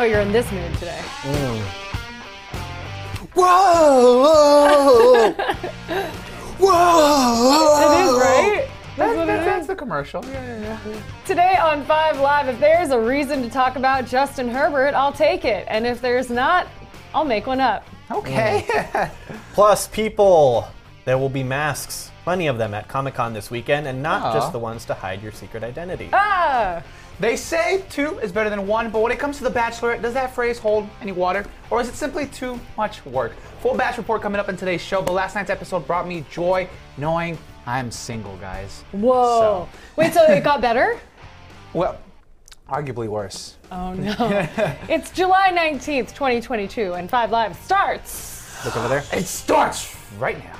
Oh, you're in this mood today. Whoa! Whoa! It is, right? That's what it That's, that's is. the commercial. Yeah, yeah, yeah. Today on Five Live, if there's a reason to talk about Justin Herbert, I'll take it. And if there's not, I'll make one up. Okay. Plus, people, there will be masks, plenty of them at Comic Con this weekend, and not Aw. just the ones to hide your secret identity. Ah! They say two is better than one, but when it comes to The Bachelor, does that phrase hold any water? Or is it simply too much work? Full batch report coming up in today's show, but last night's episode brought me joy knowing I'm single, guys. Whoa. So- Wait, so it got better? Well, arguably worse. Oh no. it's July 19th, 2022, and Five Live starts. Look over there. It starts right now.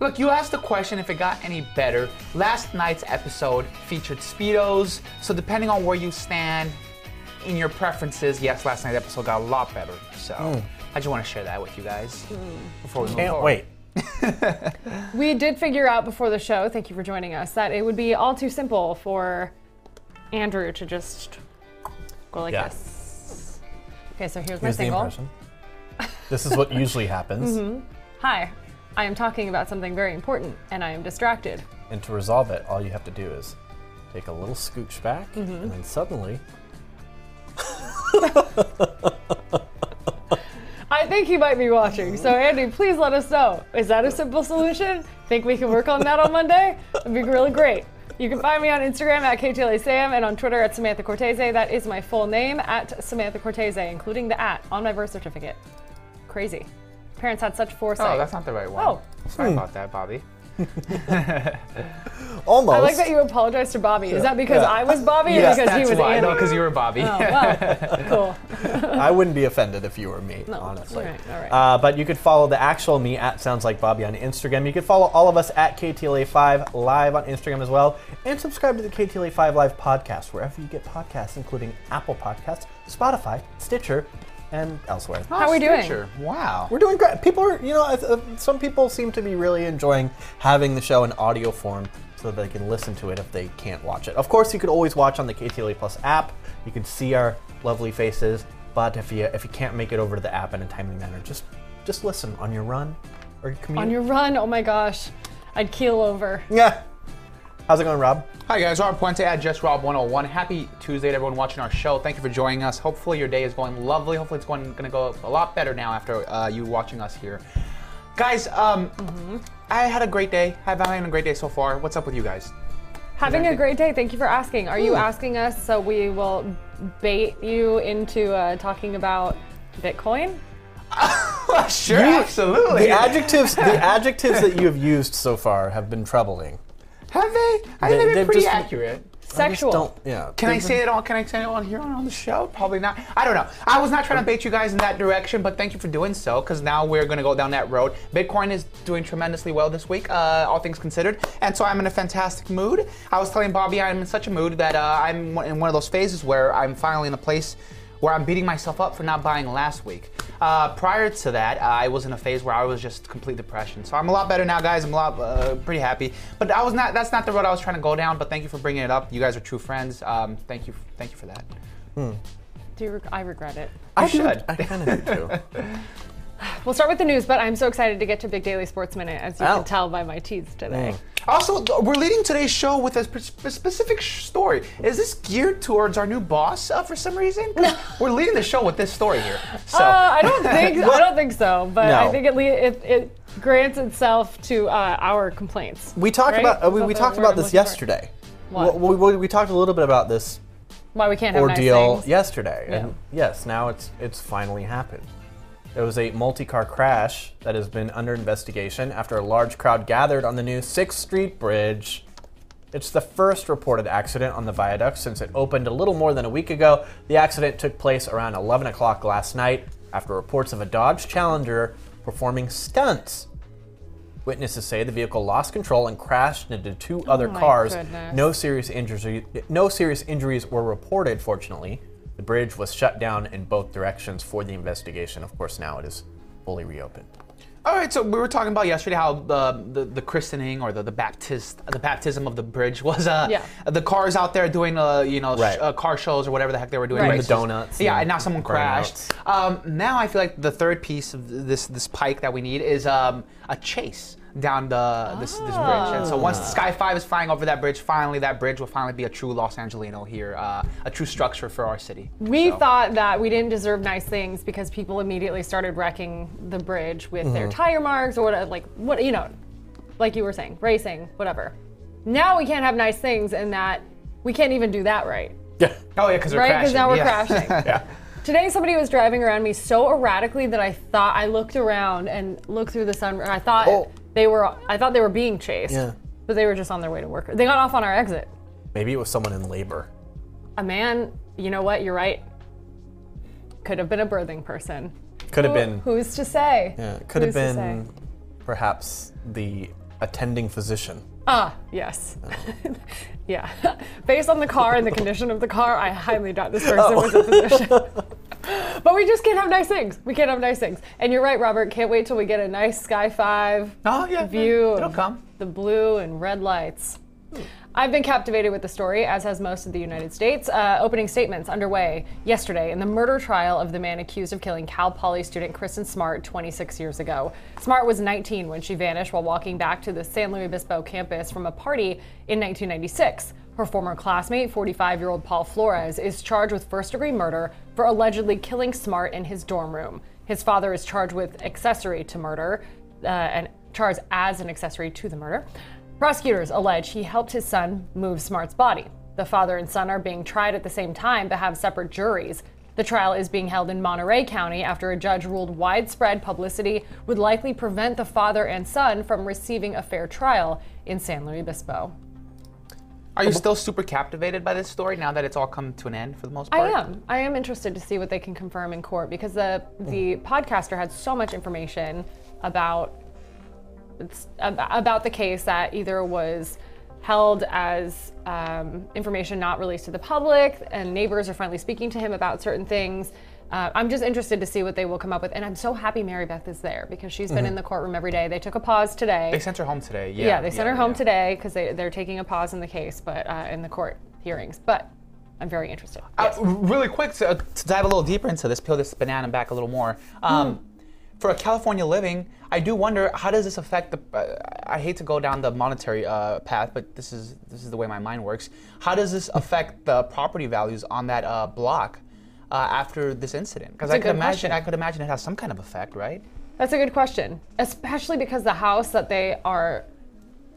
Look, you asked the question if it got any better. Last night's episode featured Speedos, so depending on where you stand in your preferences, yes, last night's episode got a lot better. So hmm. I just want to share that with you guys hmm. before we move Can't forward. wait. We did figure out before the show, thank you for joining us, that it would be all too simple for Andrew to just go like Yeah. this. Okay, so here's, Here's my the single. impression. This is what usually happens. Mm-hmm. Hi, I am talking about something very important, and I am distracted. And to resolve it, all you have to do is take a little scooch back, mm-hmm. and then suddenly, I think he might be watching, so Andy, please let us know. Is that a simple solution? Think we can work on that on Monday? It'd be really great. You can find me on Instagram at KTLASam and on Twitter at Samantha Cortese. That is my full name at Samantha Cortese, including the at on my birth certificate. Crazy. Parents had such foresight. Oh, that's not the right one. Oh. Sorry about that, Bobby. almost. I like that you apologized to Bobby. Is that because Yeah. I was Bobby Yes, or because that's he was why. Andy? No, because you were Bobby. Oh, wow. cool. I wouldn't be offended if you were me, no, honestly. all right, all right. Uh, but you could follow the actual me at Sounds Like Bobby on Instagram. You could follow all of us at KTLA5 Live on Instagram as well. And subscribe to the KTLA5 Live podcast wherever you get podcasts, including Apple Podcasts, Spotify, Stitcher, and elsewhere. How are we doing? Stitcher. Wow. We're doing great. People are, you know, uh, uh, some people seem to be really enjoying having the show in audio form so that they can listen to it if they can't watch it. Of course, you could always watch on the KTLA Plus app. You can see our lovely faces. But if you if you can't make it over to the app in a timely manner, just just listen on your run or your commute. On your run, oh my gosh. I'd keel over. yeah. How's it going, Rob? Hi guys, Rob Puente at JustRob101. Happy Tuesday to everyone watching our show. Thank you for joining us. Hopefully your day is going lovely. Hopefully it's going going to go a lot better now after uh, you watching us here. Guys, um, I had a great day. I've been having a great day so far. What's up with you guys? Having a great day. Thank you for asking. Are you asking us so we will bait you into uh, talking about Bitcoin? sure, absolutely. The adjectives the adjectives that you have used so far have been troubling. Have they? I think they've been they've pretty just- accurate. I Sexual. don't- yeah. Can I They've say it all? Can I say it on here on, on the show? Probably not. I don't know. I was not trying to bait you guys in that direction, but thank you for doing so. Because now we're going to go down that road. Bitcoin is doing tremendously well this week, uh, all things considered, and so I'm in a fantastic mood. I was telling Bobby I'm in such a mood that uh, I'm in one of those phases where I'm finally in a place where I'm beating myself up for not buying last week. Uh, prior to that, I was in a phase where I was just complete depression. So I'm a lot better now, guys. I'm a lot uh, pretty happy. But I was not. That's not the road I was trying to go down. But thank you for bringing it up. You guys are true friends. Um, thank you. Thank you for that. Do you reg- I regret it. I do- should. I kind of do too. We'll start with the news, but I'm so excited to get to Big Daily Sports Minute, as you Oh. can tell by my teeth today. Also, we're leading today's show with a spe- specific sh- story. Is this geared towards our new boss uh, for some reason? 'Cause We're leading the show with this story here. So. Uh, I don't think I don't think so, but I think it, le- it it grants itself to uh, our complaints. We talked Right? about uh, we, we talked about this yesterday. What? We, we, we talked a little bit about this Why we can't have ordeal nice yesterday, Yeah. and yes, now it's it's finally happened. There was a multi-car crash that has been under investigation after a large crowd gathered on the new Sixth Street Bridge. It's the first reported accident on the viaduct since it opened a little more than a week ago. The accident took place around 11 o'clock last night after reports of a Dodge Challenger performing stunts. Witnesses say the vehicle lost control and crashed into two other oh my cars. goodness. No serious injuries. No serious injuries were reported. Fortunately, The bridge was shut down in both directions for the investigation. Of course, now it is fully reopened. All right, so we were talking about yesterday how the the, the christening or the the baptist the baptism of the bridge was uh Yeah. the cars out there doing uh you know sh- uh, car shows or whatever the heck they were doing Right. The donuts yeah and and now someone crashed um, now I feel like the third piece of this this pike that we need is um a chase down the this this bridge and so once Ah. Sky Five is flying over that bridge finally that bridge will finally be a true Los Angeleno here uh, a true structure for our city We So- thought that we didn't deserve nice things because people immediately started wrecking the bridge with their Mm-hmm. tire marks or what, like what you know, like you were saying, racing, whatever. Now we can't have nice things, and that we can't even do that right, Yeah. oh yeah because right? Because now we're yeah. crashing. Yeah. Today, somebody was driving around me so erratically that I thought I looked around and looked through the sun. I thought Oh. They were. I thought they were being chased. Yeah. But they were just on their way to work. They got off on our exit. Maybe it was someone in labor. A man. You know what? You're right. Could have been a birthing person. Could have Who- been. Who's to say? Yeah, could have Who's to been perhaps the attending physician. Ah, yes. yeah. Based on the car and the condition of the car, I highly doubt this person was a physician. but we just can't have nice things. We can't have nice things. And you're right, Robert. Can't wait till we get a nice Sky 5 oh yeah view it'll come the blue and red lights. I've been captivated with the story, as has most of the United States. Uh, opening statements underway yesterday in the murder trial of the man accused of killing Cal Poly student Kristen Smart 26 years ago. Smart was 19 when she vanished while walking back to the San Luis Obispo campus from a party in 1996. Her former classmate, 45 year old Paul Flores, is charged with first degree murder for allegedly killing Smart in his dorm room. His father is charged with accessory to murder uh, and charged as an accessory to the murder. Prosecutors allege he helped his son move Smart's body. The father and son are being tried at the same time but have separate juries. The trial is being held in Monterey County after a judge ruled widespread publicity would likely prevent the father and son from receiving a fair trial in San Luis Obispo. Are you still super captivated by this story now that it's all come to an end for the most part? I am. I am interested to see what they can confirm in court because the the podcaster had so much information about it's about the case that either was held as um, information not released to the public, and neighbors are finally speaking to him about certain things. Uh, I'm just interested to see what they will come up with, and I'm so happy Mary Beth is there because she's been in the courtroom every day. They took a pause today. They sent her home today. Yeah, Yeah, they sent her home yeah. today because they, they're taking a pause in the case, but uh, in the court hearings. But I'm very interested. Uh, really quick to, to dive a little deeper into this, peel this banana back a little more. Um, For a California living, I do wonder how does this affect the. Uh, I hate to go down the monetary uh, path, but this is this is the way my mind works. How does this affect the property values on that uh, block uh, after this incident? Because I could imagine question. I could imagine it has some kind of effect, right? That's a good question, especially because the house that they are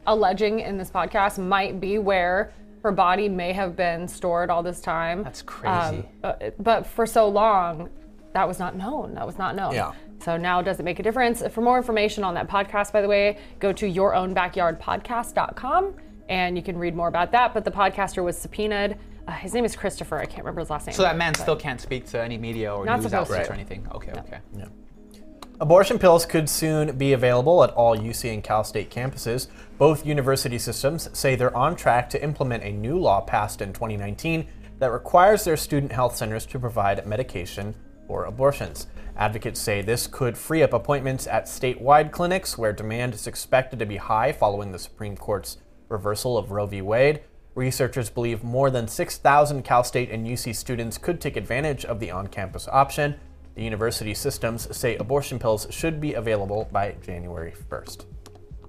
alleging in this podcast might be where her body may have been stored all this time. That's crazy. uh, but for so long, that was not known. That was not known. Yeah. So now, does it make a difference? For more information on that podcast, by the way, go to yourownbackyardpodcast.com and you can read more about that. But the podcaster was subpoenaed. Uh, his name is Christopher. I can't remember his last name. So that man still can't speak to any media or Not news supposed to. outlets or anything. Okay, okay. Abortion pills could soon be available at all UC and Cal State campuses. Both university systems say they're on track to implement a new law passed in 2019 that requires their student health centers to provide medication for abortions. Advocates say this could free up appointments at statewide clinics where demand is expected to be high following the Supreme Court's reversal of Roe v. Wade. Researchers believe more than 6,000 Cal State and UC students could take advantage of the on campus option. The university systems say abortion pills should be available by January 1st.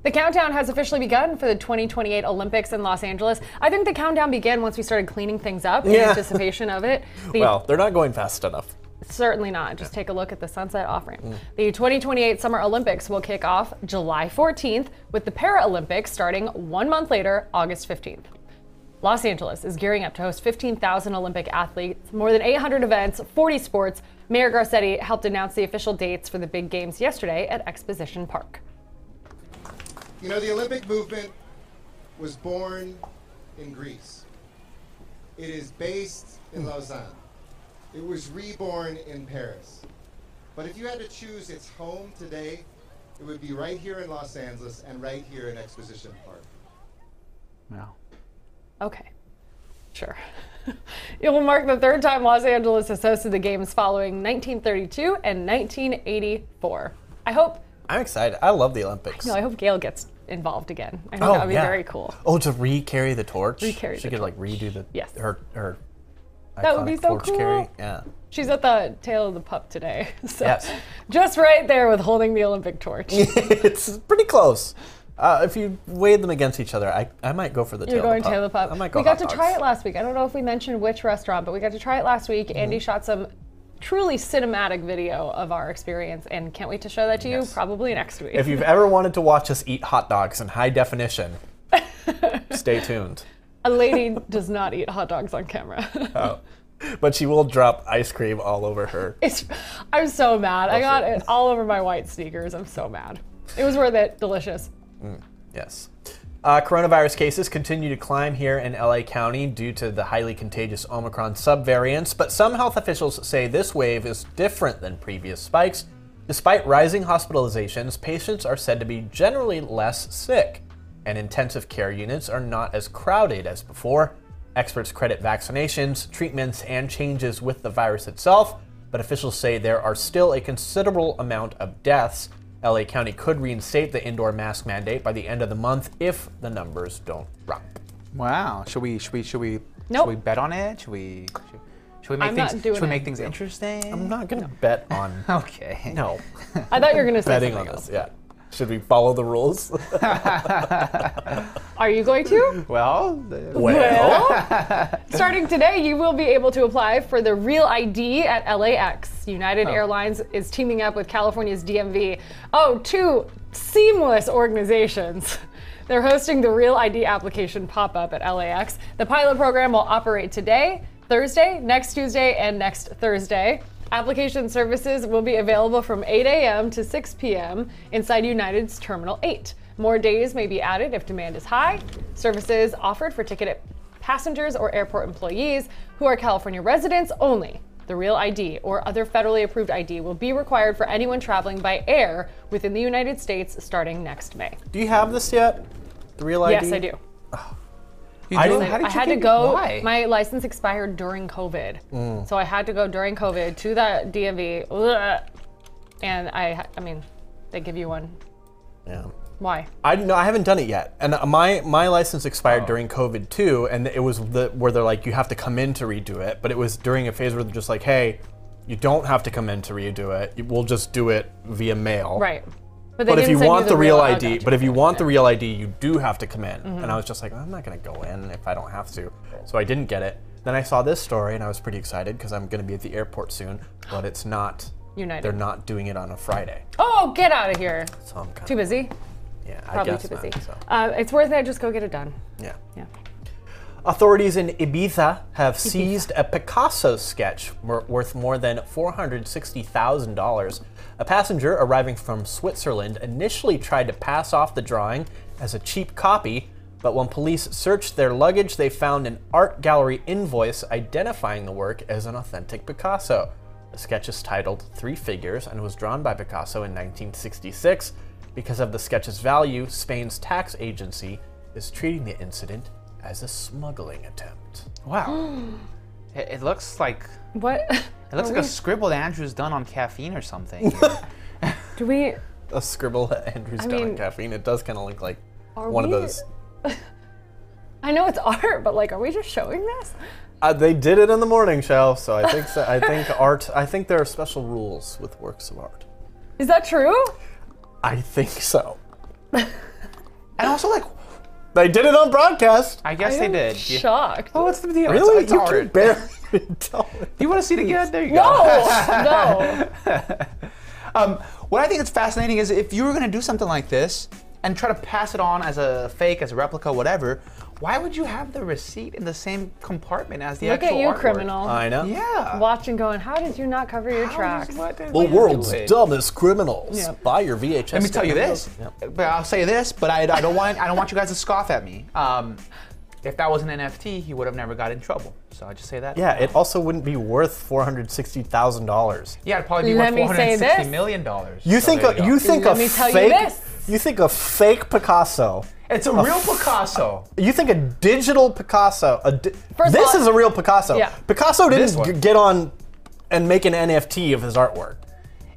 The countdown has officially begun for the 2028 Olympics in Los Angeles. I think the countdown began once we started cleaning things up in Yeah. anticipation of it. The- Well, they're not going fast enough. Certainly not. Just take a look at the sunset off ramp. Mm. The 2028 Summer Olympics will kick off July 14th, with the Paralympics starting one month later, August 15th. Los Angeles is gearing up to host 15,000 Olympic athletes, more than 800 events, 40 sports. Mayor Garcetti helped announce the official dates for the big games yesterday at Exposition Park. You know, the Olympic movement was born in Greece. It is based in mm. Lausanne. It was reborn in Paris. But if you had to choose its home today, it would be right here in Los Angeles and right here in Exposition Park. Wow. Okay, sure. It will mark the third time Los Angeles has hosted the games following 1932 and 1984. I hope, I'm excited. I love the Olympics. no, I hope Gayle gets involved again. I think oh, that would be very cool. Oh, to re-carry the torch. Re-carry She the could like redo the Yes. her her. That would be so cool. Carry. Yeah. She's at the tail of the pup today. So Yes. just right there with holding the Olympic torch. it's pretty close. Uh, if you weighed them against each other, I, I might go for the You're tail going of the pup. tail of the pup. I might go we got to try it last week. I don't know if we mentioned which restaurant, but we got to try it last week. Mm-hmm. Andy shot some truly cinematic video of our experience, and can't wait to show that to you probably next week. If you've ever wanted to watch us eat hot dogs in high definition, stay tuned. A lady does not eat hot dogs on camera. Oh. But she will drop ice cream all over her. It's, I'm so mad. I got it all over my white sneakers. I'm so mad. It was worth it. Delicious. Yes. Uh, coronavirus cases continue to climb here in LA County due to the highly contagious Omicron subvariants, but some health officials say this wave is different than previous spikes. Despite rising hospitalizations, patients are said to be generally less sick, and intensive care units are not as crowded as before. Experts credit vaccinations, treatments, and changes with the virus itself, but officials say there are still a considerable amount of deaths. LA County could reinstate the indoor mask mandate by the end of the month if the numbers don't drop. Wow. Should we? Should we? Should we? Nope. Should we bet on it? Should we? Should, should we make I'm things? not doing should we it. make things interesting? I'm not gonna bet on Okay. no I thought you were going to say betting something on else. this. Yeah, should we follow the rules? Are you going to? Well. Well, starting today, you will be able to apply for the Real ID at LAX. United oh. Airlines is teaming up with California's DMV. Oh, two seamless organizations. They're hosting the Real ID application pop up at LAX. The pilot program will operate today, Thursday, next Tuesday, and next Thursday. Application services will be available from 8 a.m. to 6 p.m. inside United's Terminal 8. More days may be added if demand is high. Services offered for ticketed passengers or airport employees who are California residents only. The Real ID or other federally approved ID will be required for anyone traveling by air within the United States starting next May. do you have this yet? The real ID? Yes, I do. You I didn't- How did I you had to get- go. Why? My license expired during COVID, Mm. so I had to go during COVID to that DMV. Ugh. And I, ha- I mean, they give you one. Yeah. Why? I no, I haven't done it yet, and uh, my my license expired Oh. during COVID too, and it was the where they're like you have to come in to redo it, but it was during a phase where they're just like, hey, you don't have to come in to redo it. We'll just do it via mail. Right. But, But if you want the real oh, ID, gotcha. but if you want the real ID, you do have to come in. Mm-hmm. And I was just like, I'm not gonna go in if I don't have to. So I didn't get it. Then I saw this story and I was pretty excited because I'm gonna be at the airport soon, but it's not. United. They're not doing it on a Friday, Oh, get out of here. so I'm kind Too busy. Yeah, I Probably guess too busy. not, so, Uh, it's worth it. Just go get it done. yeah. Yeah. Authorities in Ibiza have seized a Picasso sketch worth more than $460,000. A passenger arriving from Switzerland initially tried to pass off the drawing as a cheap copy, but when police searched their luggage, they found an art gallery invoice identifying the work as an authentic Picasso. The sketch is titled Three Figures and was drawn by Picasso in 1966. Because of the sketch's value, Spain's tax agency is treating the incident as a smuggling attempt. Wow. it, it looks like What? it looks Are like a scribble that Andrew's done on caffeine or something. Do we? A scribble that Andrew's done on mean- caffeine. It does kind of look like Are one we- of those. I know it's art, but like, are we just showing this? Uh, they did it in the morning show, so I think so, I think art. I think there are special rules with works of art. Is that true? I think so. and also, like, They did it on broadcast. I guess they I'm did. Yeah. Shocked. Oh, what's the deal? Really? It's, it's you art. can barely tell it. You want to see it again? There you go. No, no. Um, what I think is fascinating is if you were going to do something like this and try to pass it on as a fake, as a replica, whatever, why would you have the receipt in the same compartment as the Look actual at you, artwork? criminal. I know. Yeah. Watching, going, how did you not cover your How tracks? is- what- The what world's doing? dumbest criminals. Yeah. Buy your VHS. Let me tell you this, Yep. but I'll say this, but I, I don't want I don't want you guys to scoff at me. Um, if that was an NFT, he would have never got in trouble. So I just say that. Yeah, it also wouldn't be worth four hundred sixty thousand dollars. Yeah, it'd probably be Let worth me four say hundred sixty this. million dollars. You So think there a, go. you think Let a me tell you fake this. You think a fake Picasso. It's a real Picasso. You think a digital Picasso. A di- First of this all- is a real Picasso. Yeah. Picasso didn't g- get on and make an NFT of his artwork.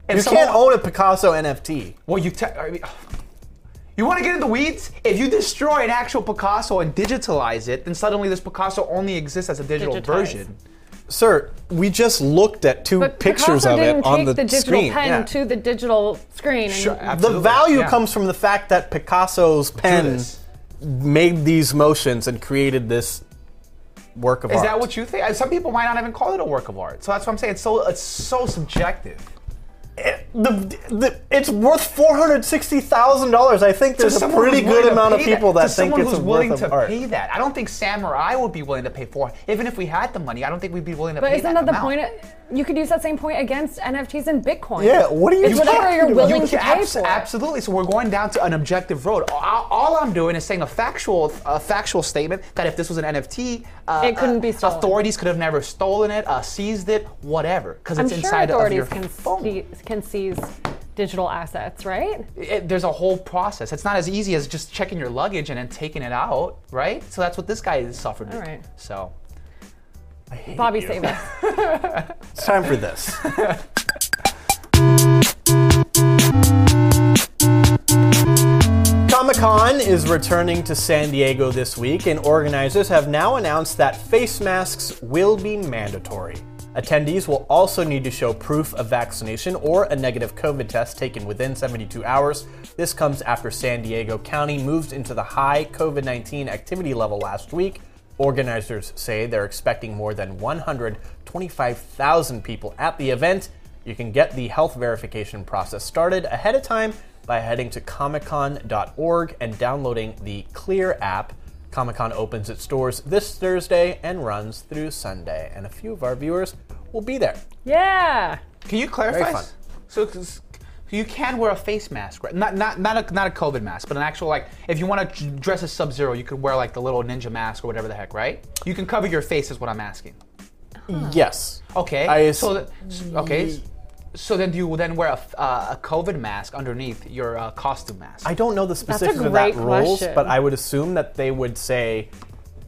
If you someone- can't own a Picasso NFT. Well, you te- I mean, you want to get in the weeds? If you destroy an actual Picasso and digitalize it, then suddenly this Picasso only exists as a digital Digitized. version. Sir, we just looked at two But pictures Picasso of didn't it on take the, the digital screen. pen Yeah. to the digital screen. And Sure, the absolutely. value Yeah. comes from the fact that Picasso's pen this. made these motions and created this work of art. Is art. that what you think? Uh, Some people might not even call it a work of art. So that's what I'm saying. It's so it's so subjective. It- the, the, it's worth four hundred sixty thousand dollars. I think there's a pretty good amount of people that, to think someone it's who's a willing worth to of art. pay that. I don't think Sam or I would be willing to pay for it. Even if we had the money, I don't think we'd be willing to But pay isn't that that the amount. point? You could use that same point against NFTs and Bitcoin. Yeah, what are you It's whatever talking you're willing You to can pay abs- for. Absolutely. So we're going down to an objective road. All, all I'm doing is saying a factual, a factual statement that if this was an NFT, uh, It couldn't uh, be stolen. Authorities could have never stolen it, uh, seized it, whatever, because it's sure inside of authorities your can, phone. see, can seize digital assets, right? It- there's a whole process. It's not as easy as just checking your luggage and then taking it out, right? So that's what this guy suffered. All right. So Bobby, you. save us. It's time for this. Comic Con is returning to San Diego this week, and organizers have now announced that face masks will be mandatory. Attendees will also need to show proof of vaccination or a negative COVID test taken within 72 hours. This comes after San Diego County moved into the high COVID 19 activity level last week. Organizers say they're expecting more than 125,000 people at the event. You can get the health verification process started ahead of time by heading to comiccon.org and downloading the Clear app. Comic Con opens its doors this Thursday and runs through Sunday, and a few of our viewers will be there. Yeah. Can you clarify? Very fun. So, 'cause you can wear a face mask, right? Not not not a, not a COVID mask, but an actual like if you want to dress as Sub Zero, you could wear like the little ninja mask or whatever the heck, right? You can cover your face, is what I'm asking. Yes. Okay. I so ass- th- okay. So then do you then wear a, f- uh, a COVID mask underneath your uh, costume mask? I don't know the specifics of that great rules, but I would assume that they would say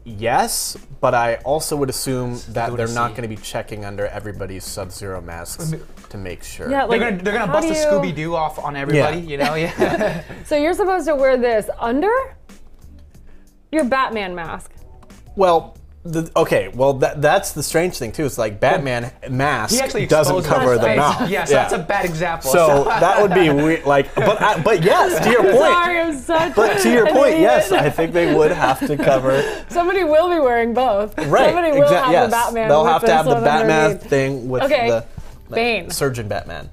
yes, but I also would assume that they're not going to be checking under everybody's Sub Zero masks to make sure. Yeah, they're like gonna they're gonna bust do a you- Scooby Doo off on everybody, you know? Yeah. So you're supposed to wear this under your Batman mask. Well, the, okay, well that that's the strange thing too. It's like Batman mask he actually doesn't cover the face. mouth. Yeah, so that's a bad example. So that would be weird. Like, but I, but yes, to your point. Sorry, I'm such But to your point, idiot. yes, I think they would have to cover. Somebody will be wearing both. Right. Somebody will exact- have yes. the Batman. They'll with have to this have the one Batman underneath. thing with Okay, the the Bane. surgeon Batman.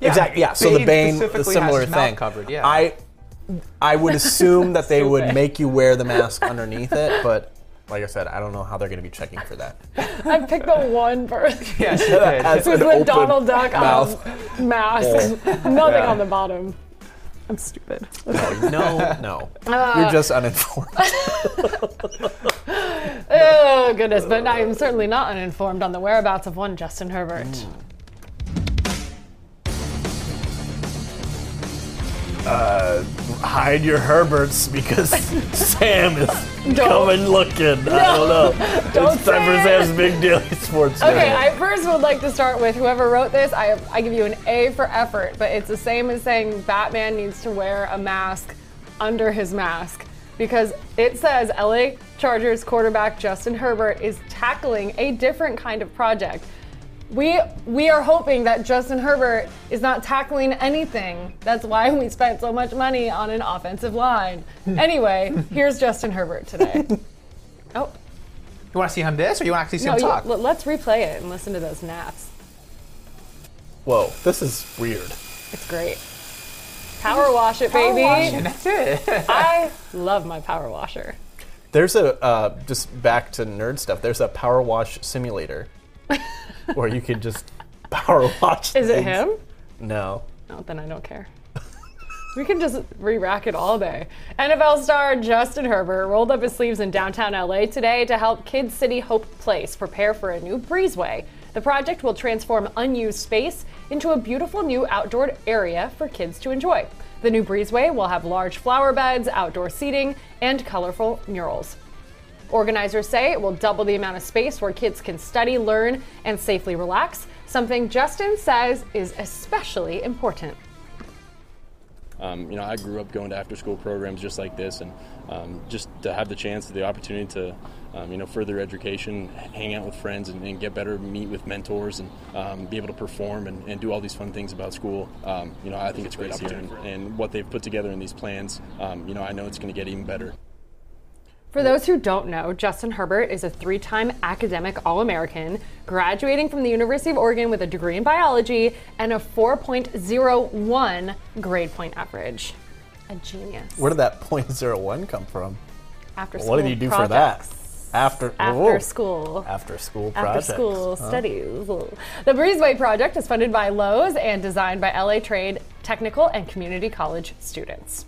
Yeah, exactly. Yeah. So the Bane Bane, the specifically has similar his mouth thing. covered, yeah. I I would assume that they would Stupid. make you wear the mask underneath it, but like I said, I don't know how they're going to be checking for that. I picked the one person yes, you As did. who's an the Donald Duck mouth. um, mask. Nothing Yeah. on the bottom. I'm stupid. No, no, Uh, you're just uninformed. Oh goodness, but I am certainly not uninformed on the whereabouts of one Justin Herbert. Uh, hide your Herberts because Sam is coming looking. I don't know. Don't it's time for Sam's big daily sports. Okay, Minute. I first would like to start with whoever wrote this. I, I give you an A for effort, but it's the same as saying Batman needs to wear a mask under his mask because it says LA Chargers quarterback Justin Herbert is tackling a different kind of project. We we are hoping that Justin Herbert is not tackling anything. That's why we spent so much money on an offensive line. Anyway, here's Justin Herbert today. Oh, You want to see him this, or you want to actually see no, him talk? l- let's replay it and listen to those naps. Whoa, this is weird. It's great. Power wash it, baby. And that's it. I love my power washer. There's a uh, just back to nerd stuff. There's a power wash simulator where you could just power watch. Is it things. him? No. No, then I don't care. We can just re-rack it all day. NFL star Justin Herbert rolled up his sleeves in downtown LA today to help Kid City Hope Place prepare for a new breezeway. The project will transform unused space into a beautiful new outdoor area for kids to enjoy. The new breezeway will have large flower beds, outdoor seating, and colorful murals. Organizers say it will double the amount of space where kids can study, learn, and safely relax, something Justin says is especially important. Um, you know, I grew up going to after-school programs just like this, and um, just to have the chance, the opportunity to, um, you know, further education, hang out with friends, and, and get better, meet with mentors, and um, be able to perform and, and, do all these fun things about school. Um, you know, I think it's great here, and, and, what they've put together in these plans. Um, you know, I know it's going to get even better. For those who don't know, Justin Herbert is a three time academic All American, graduating from the University of Oregon with a degree in biology and a 4.01 grade point average. A genius. Where did that .01 come from? After school What did you do projects. for that? After After school. After school project. After projects. school Huh? studies. The Breezeway project is funded by Lowe's and designed by LA Trade Technical and Community College students.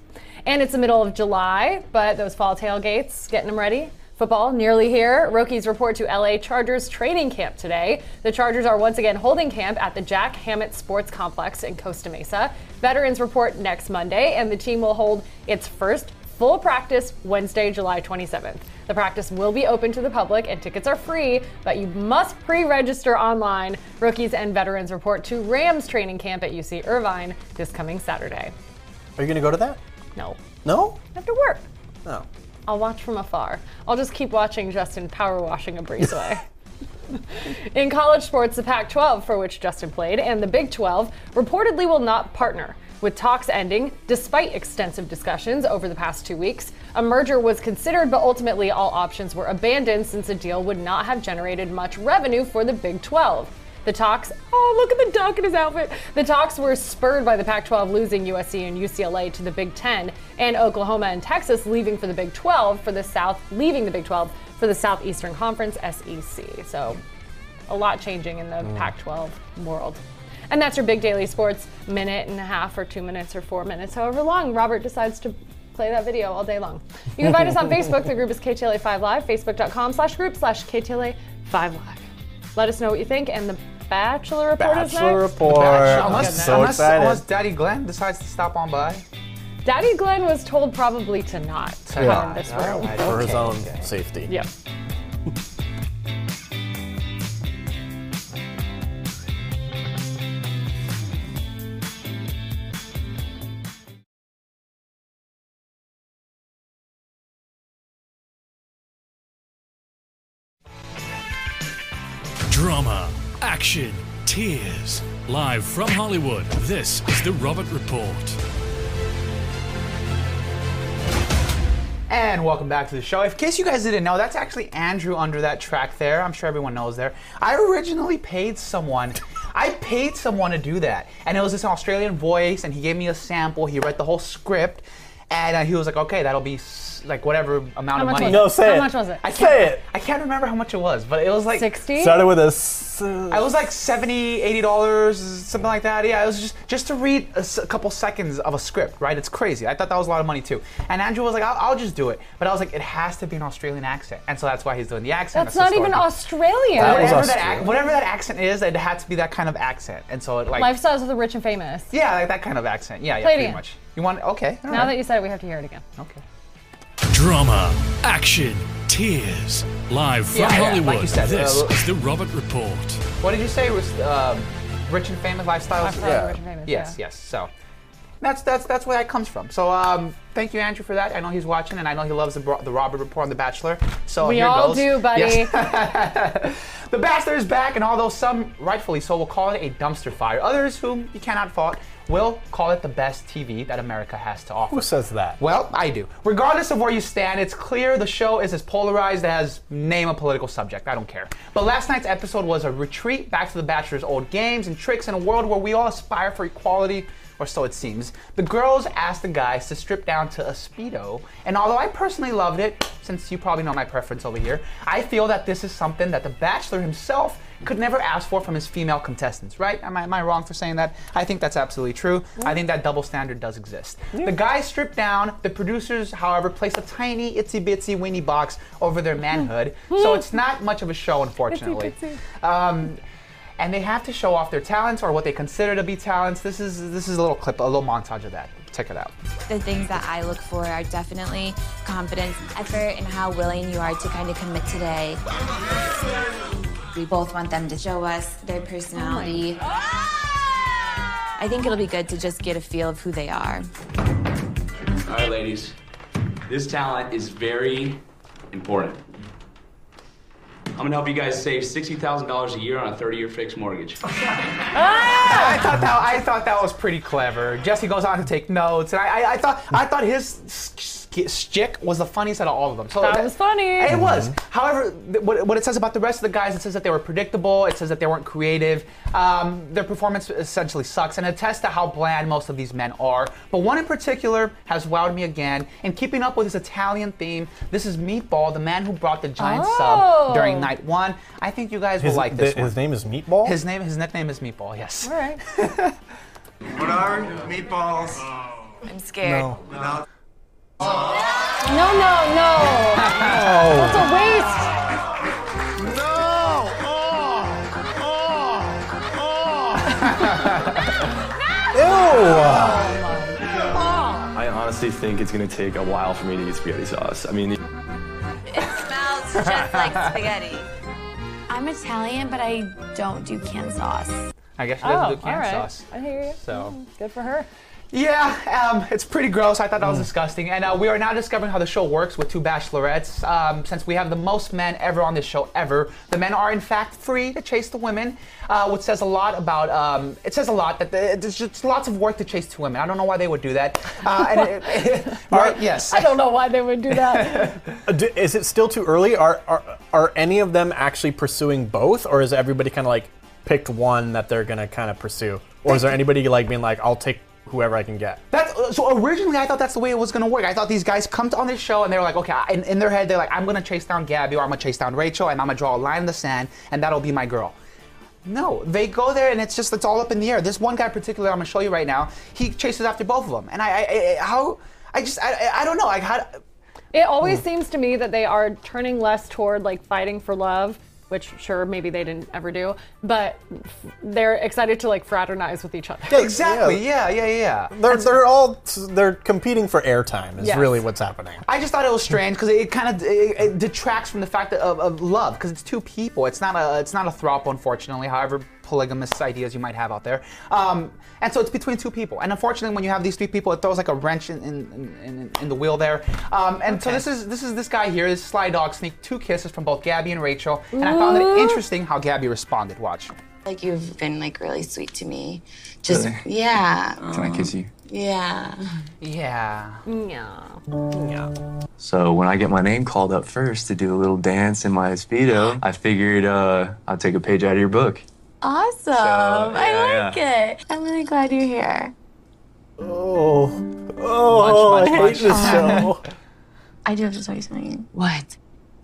And it's the middle of July, but those fall tailgates, getting them ready. Football nearly here. Rookies report to LA Chargers training camp today. The Chargers are once again holding camp at the Jack Hammett Sports Complex in Costa Mesa. Veterans report next Monday, and the team will hold its first full practice Wednesday, July 27th. The practice will be open to the public and tickets are free, but you must pre register online. Rookies and veterans report to Rams training camp at UC Irvine this coming Saturday. Are you going to go to that? No, No? I have to work. No. I'll watch from afar. I'll just keep watching Justin power washing a breezeway. In college sports, the Pac 12, for which Justin played, and the Big 12 reportedly will not partner. With talks ending, despite extensive discussions over the past two weeks, a merger was considered, but ultimately all options were abandoned since the deal would not have generated much revenue for the Big 12. The talks, oh, look at the duck in his outfit. The talks were spurred by the Pac 12 losing USC and UCLA to the Big 10, and Oklahoma and Texas leaving for the Big 12 for the South, leaving the Big 12 for the Southeastern Conference, SEC. So a lot changing in the mm. Pac 12 world. And that's your big daily sports minute and a half, or two minutes, or four minutes, however long Robert decides to play that video all day long. You can find us on Facebook. The group is KTLA5 Live, facebook.com slash group slash KTLA5 Live. Let us know what you think. And the Bachelor Report is Bachelor next. report. I'm Unless, so unless, excited. unless Daddy Glenn decides to stop on by. Daddy Glenn was told probably to not come in this All room. right. for his own okay. safety. Yep. Action, tears. Live from Hollywood, this is The Robert Report. And welcome back to the show. In case you guys didn't know, that's actually Andrew under that track there. I'm sure everyone knows there. I originally paid someone. I paid someone to do that, and it was this Australian voice, and he gave me a sample. He read the whole script, and uh, he was like, "Okay, that'll be s- like whatever amount How of much money." was No, it? say How it. much was it? I can't, Say it. I can't remember how much it was, but it was like 60? Started with a. s- I was like 70 80 dollars, something like that. Yeah, it was just just to read a, s- a couple seconds of a script, right? It's crazy. I thought that was a lot of money too. And Andrew was like, "I'll, I'll just do it," but I was like, "It has to be an Australian accent," and so that's why he's doing the accent. That's the not even story. Australian. That was Whatever that, Australian. ac- whatever that accent is, it had to be that kind of accent, and so it like Lifestyles of the rich and famous. yeah, like that kind of accent. Yeah, yeah, Play it pretty again. much. You want okay? all Now right. that you said it, we have to hear it again. okay. Drama, action, tears. Live from Yeah, yeah, like Hollywood, you said, this uh, is The Robert Report. What did you say? It was um, rich and famous lifestyles? Lifestyles of rich and famous. Yes, yeah. yes. So that's that's that's where that comes from. So um, thank you, Andrew, for that. I know he's watching, and I know he loves the, the Robert Report on The Bachelor. So We here all goes. do, buddy. Yes. the Bachelor is back, and although some rightfully so will call it a dumpster fire, others whom you cannot fault will call it the best TV that America has to offer. Who says that? Well, I do. Regardless of where you stand, it's clear the show is as polarized as name a political subject. I don't care. But last night's episode was a retreat back to The Bachelor's old games and tricks in a world where we all aspire for equality, or so it seems. The girls asked the guys to strip down to a Speedo, and although I personally loved it, since you probably know my preference over here, I feel that this is something that The Bachelor himself could never ask for from his female contestants, right? Am I, am I wrong for saying that? I think that's absolutely true. I think that double standard does exist. The guys stripped down. The producers, however, place a tiny itsy bitsy weenie box over their manhood, so it's not much of a show, unfortunately. Um, and they have to show off their talents or what they consider to be talents. This is this is a little clip, a little montage of that. Check it out. The things that I look for are definitely confidence, effort, and how willing you are to kind of commit today. We both want them to show us their personality. Oh I think it'll be good to just get a feel of who they are. All right, ladies. This talent is very important. I'm gonna help you guys save $60,000 a year on a 30-year fixed mortgage. I thought that I thought that was pretty clever. Jesse goes on to take notes, and I, I, I thought I thought his sk- stick was the funniest out of all of them. So That was funny. It was. However, th- what, what it says about the rest of the guys, it says that they were predictable. It says that they weren't creative. Um, their performance essentially sucks, and it attests to how bland most of these men are. But one in particular has wowed me again. In keeping up with his Italian theme, this is Meatball, the man who brought the giant Oh. sub during night one. I think you guys will like this the- one. his name is Meatball. His name, his nickname is Meatball. Yes. All right. What are meatballs? I'm scared. no. Without No, no, no. That's a waste. No. Oh. Oh. Oh. Ew. Oh I honestly think it's gonna take a while for me to eat spaghetti sauce. I mean, It smells just like spaghetti. I'm Italian, but I don't do canned sauce. I guess she Oh, doesn't all do canned right. sauce. I hear you. So. Mm, good for her. Yeah, um, it's pretty gross. I thought that was disgusting. And uh, we are now discovering how the show works with two bachelorettes. Um, since we have the most men ever on this show ever, the men are in fact free to chase the women, uh, which says a lot about. Um, it says a lot that the, there's just lots of work to chase two women. I don't know why they would do that. Uh, and it, right? Yes. I don't know why they would do that. Uh, Is it still too early? Are, are are any of them actually pursuing both, or is everybody kind of like picked one that they're gonna kind of pursue, or is there anybody like being like, I'll take whoever I can get? That's, uh, so originally I thought that's the way it was gonna work. I thought these guys come to, on this show and they're like, okay, in, in their head they're like, I'm gonna chase down Gabby or I'm gonna chase down Rachel and I'm gonna draw a line in the sand and that'll be my girl. No, they go there and it's just it's all up in the air. This one guy in particular, I'm gonna show you right now. He chases after both of them, and I, I, I how I just I, I- I don't know like how. It always seems to me that they are turning less toward like fighting for love, which sure maybe they didn't ever do, but they're excited to like fraternize with each other. Exactly. Yeah, yeah, yeah. They're they're all they're competing for airtime. Is Yes. really what's happening. I just thought it was strange because it kind of it, it detracts from the fact that, of, of love because it's two people. It's not a it's not a throuple, unfortunately. However polygamous ideas you might have out there, um, and so it's between two people. And unfortunately, when you have these three people, it throws like a wrench in in, in, in the wheel there. Um, and so this is this is this guy here. This Sly Dog sneaked two kisses from both Gabby and Rachel, and I found it interesting how Gabby responded. Watch. Like you've been like really sweet to me. Just Really? yeah, can I kiss you? yeah. Yeah. Yeah. Yeah. So when I get my name called up first to do a little dance in my speedo, I figured uh, I'll take a page out of your book. Awesome. I yeah, like it. I'm really glad you're here. Oh, oh, Much, much, I hate much. this show. I do have to tell you something. What?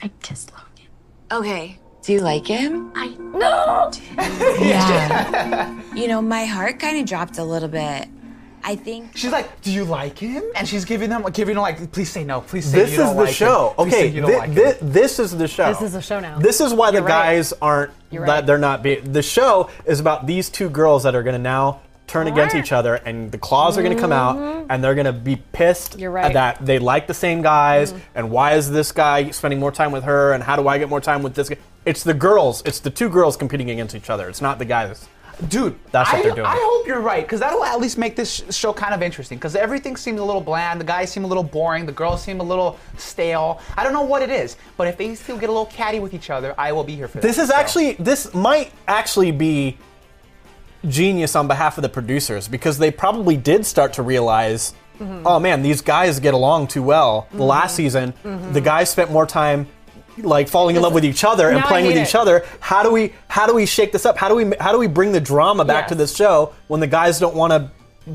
I kissed Logan. Okay. Do you like him? I no. yeah. you know, my heart kind of dropped a little bit. I think She's like, "Do you like him?" And she's giving them, giving them like, "Please say no. Please say this you is don't the like him. show. Please say Okay, you don't thi- like thi- this is the show. This is the show now. This is why You're the right. guys aren't You're that right. they're not being. The show is about these two girls that are going to now turn against each other, and the claws are going to come out, and they're going to be pissed Mm-hmm. You're right. Mm-hmm. that they like the same guys, and why is this guy spending more time with her, and how do I get more time with this guy? It's the girls. It's the two girls competing against each other. It's not the guys. Dude, That's what I, they're doing. I hope you're right, because that'll at least make this show kind of interesting. Because everything seemed a little bland, the guys seem a little boring, the girls seem a little stale. I don't know what it is, but if they still get a little catty with each other, I will be here for This that. is So- actually this might actually be genius on behalf of the producers because they probably did start to realize, mm-hmm. oh man, these guys get along too well. The last mm-hmm. season, mm-hmm. the guys spent more time like falling in love with each other and Now playing with each it. other. How do we how do we shake this up? How do we how do we bring the drama back Yes. to this show when the guys don't want to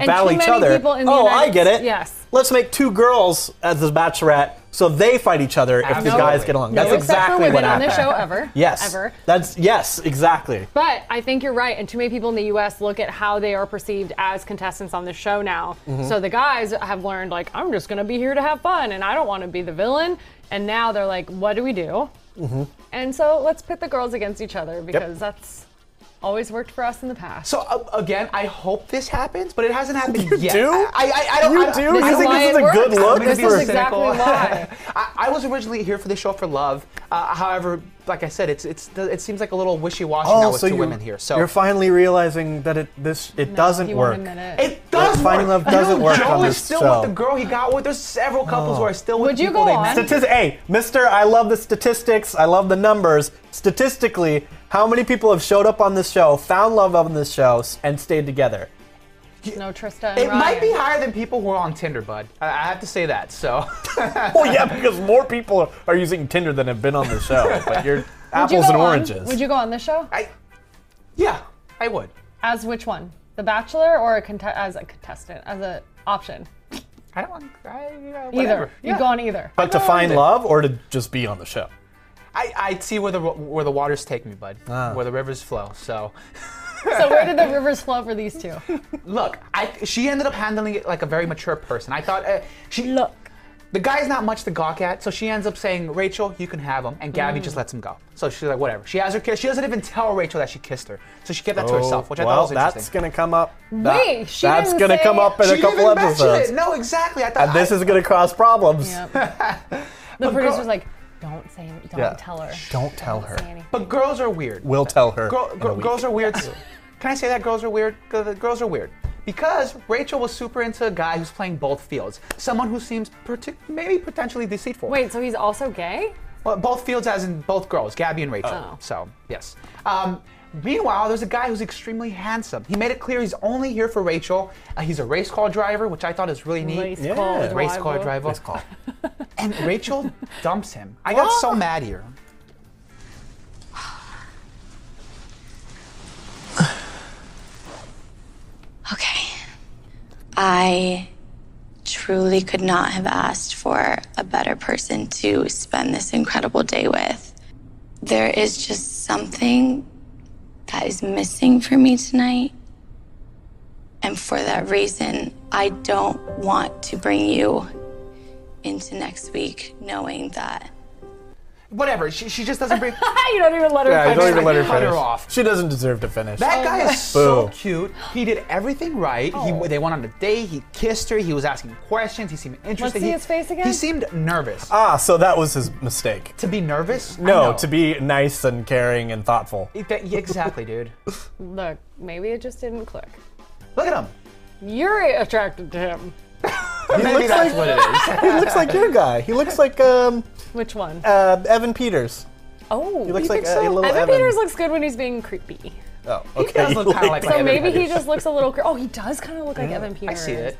battle each other? people in the oh, I get it. yes. Let's make two girls as the Bachelorette so they fight each other if the guys get along. No That's except for exactly women what on happened. this show ever. Yes. Ever. That's yes, exactly. But I think you're right, and too many people in the U.S. look at how they are perceived as contestants on the show now. Mm-hmm. So the guys have learned, like, I'm just going to be here to have fun, and I don't want to be the villain. And now they're like, what do we do? Mm-hmm. And so let's pit the girls against each other because that's Always worked for us in the past. So uh, again, I hope this happens, but it hasn't happened yet. do? I, I, I don't. You I don't, do? You think this is it a good works. look This for is exactly why. I, I was originally here for the show for love. Uh, however, like I said, it's it's it seems like a little wishy-washy now Oh, with so two you, women here. So you're finally realizing that it this it No, doesn't work. won't it. It does Finding love doesn't no, work Joe on is this still show. with the girl he got with. There's several couples who are still with Would you people go they on? met. Statis- hey, Mister, I love the statistics. I love the numbers. Statistically, how many people have showed up on this show, found love on this show, and stayed together? No Trista and It Ryan. might be higher than people who are on Tinder, bud. I, I have to say that. So Well, yeah, because more people are using Tinder than have been on the show. But you're Would you apples go and on- oranges. Would you go on this show? I, yeah, I would. As which one? The Bachelor or a conte- as a contestant? As an option? I don't want. I, yeah, Either. whatever. You'd go on either. but to find love or to just be on the show? I, I'd see where the where the waters take me, bud. Ah. Where the rivers flow. So. So where did the rivers flow for these two? Look, I, she ended up handling it like a very mature person. I thought uh, she Look. The guy's not much to gawk at, so she ends up saying, "Rachel, you can have him," and Gabby Mm. just lets him go. So she's like, "Whatever." She has her kiss. She doesn't even tell Rachel that she kissed her, so she kept that to herself, which I Oh, thought was interesting. Well, that's gonna come up. that- Wait, she that's didn't gonna say- come up in a couple episodes. it. No, exactly. I thought And this I- is gonna cause problems. Yep. the producer's like, don't say, don't Yeah. tell her. Don't tell her. Say anything. But girls are weird. We'll tell her. Girl, in a girl- week. girls are weird. Can I say that girls are weird? G- Girls are weird because Rachel was super into a guy who's playing both fields, someone who seems partic- maybe potentially deceitful. Wait, so he's also gay? Well, both fields, as in both girls, Gabby and Rachel. Oh. So yes. Um, meanwhile, there's a guy who's extremely handsome. He made it clear he's only here for Rachel. Uh, he's a race car driver, which I thought is really neat. Race Yeah. car Race car driver. driver. Race car. And Rachel dumps him. I got so mad here. Okay. I truly could not have asked for a better person to spend this incredible day with. There is just something that is missing for me tonight. And for that reason, I don't want to bring you into next week knowing that Whatever. She, she just doesn't bring. you don't even let her Yeah, finish. don't even let her Cut her off. She doesn't deserve to finish. That guy is so cute. He did everything right. He, they went on a date. He kissed her. He was asking questions. He seemed interested. see He- his face again. He seemed nervous. Ah, so that was his mistake. to be nervous? I No, know. to be nice and caring and thoughtful. Exactly, dude. Look, maybe it just didn't click. Look at him. You're attracted to him. Maybe looks that's like- what it is. He looks like your guy. He looks like um, Which one? uh, Evan Peters. oh, He looks like think a, so? a little Evan, Evan. Peters looks good when he's being creepy. Oh, He okay. does look kinda like So Evan maybe he Peters. just looks a little. Cre- oh, he does kind of look like Evan Peters. I Peters. see it.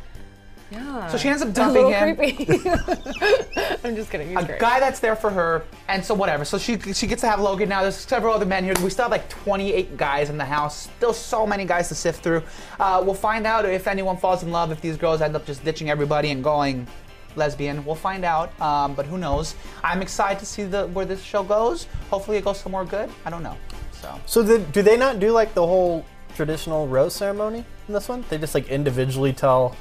Yeah. So she ends up a dumping little him. creepy. I'm just kidding. He's A great. guy that's there for her, and so whatever. So she she gets to have Logan now. There's several other men here. We still have like 28 guys in the house. Still so many guys to sift through. Uh, we'll find out if anyone falls in love. If these girls end up just ditching everybody and going lesbian, we'll find out. Um, but who knows? I'm excited to see the where this show goes. Hopefully it goes somewhere good. I don't know. So So the, do they not do like the whole traditional rose ceremony in this one? They just like individually tell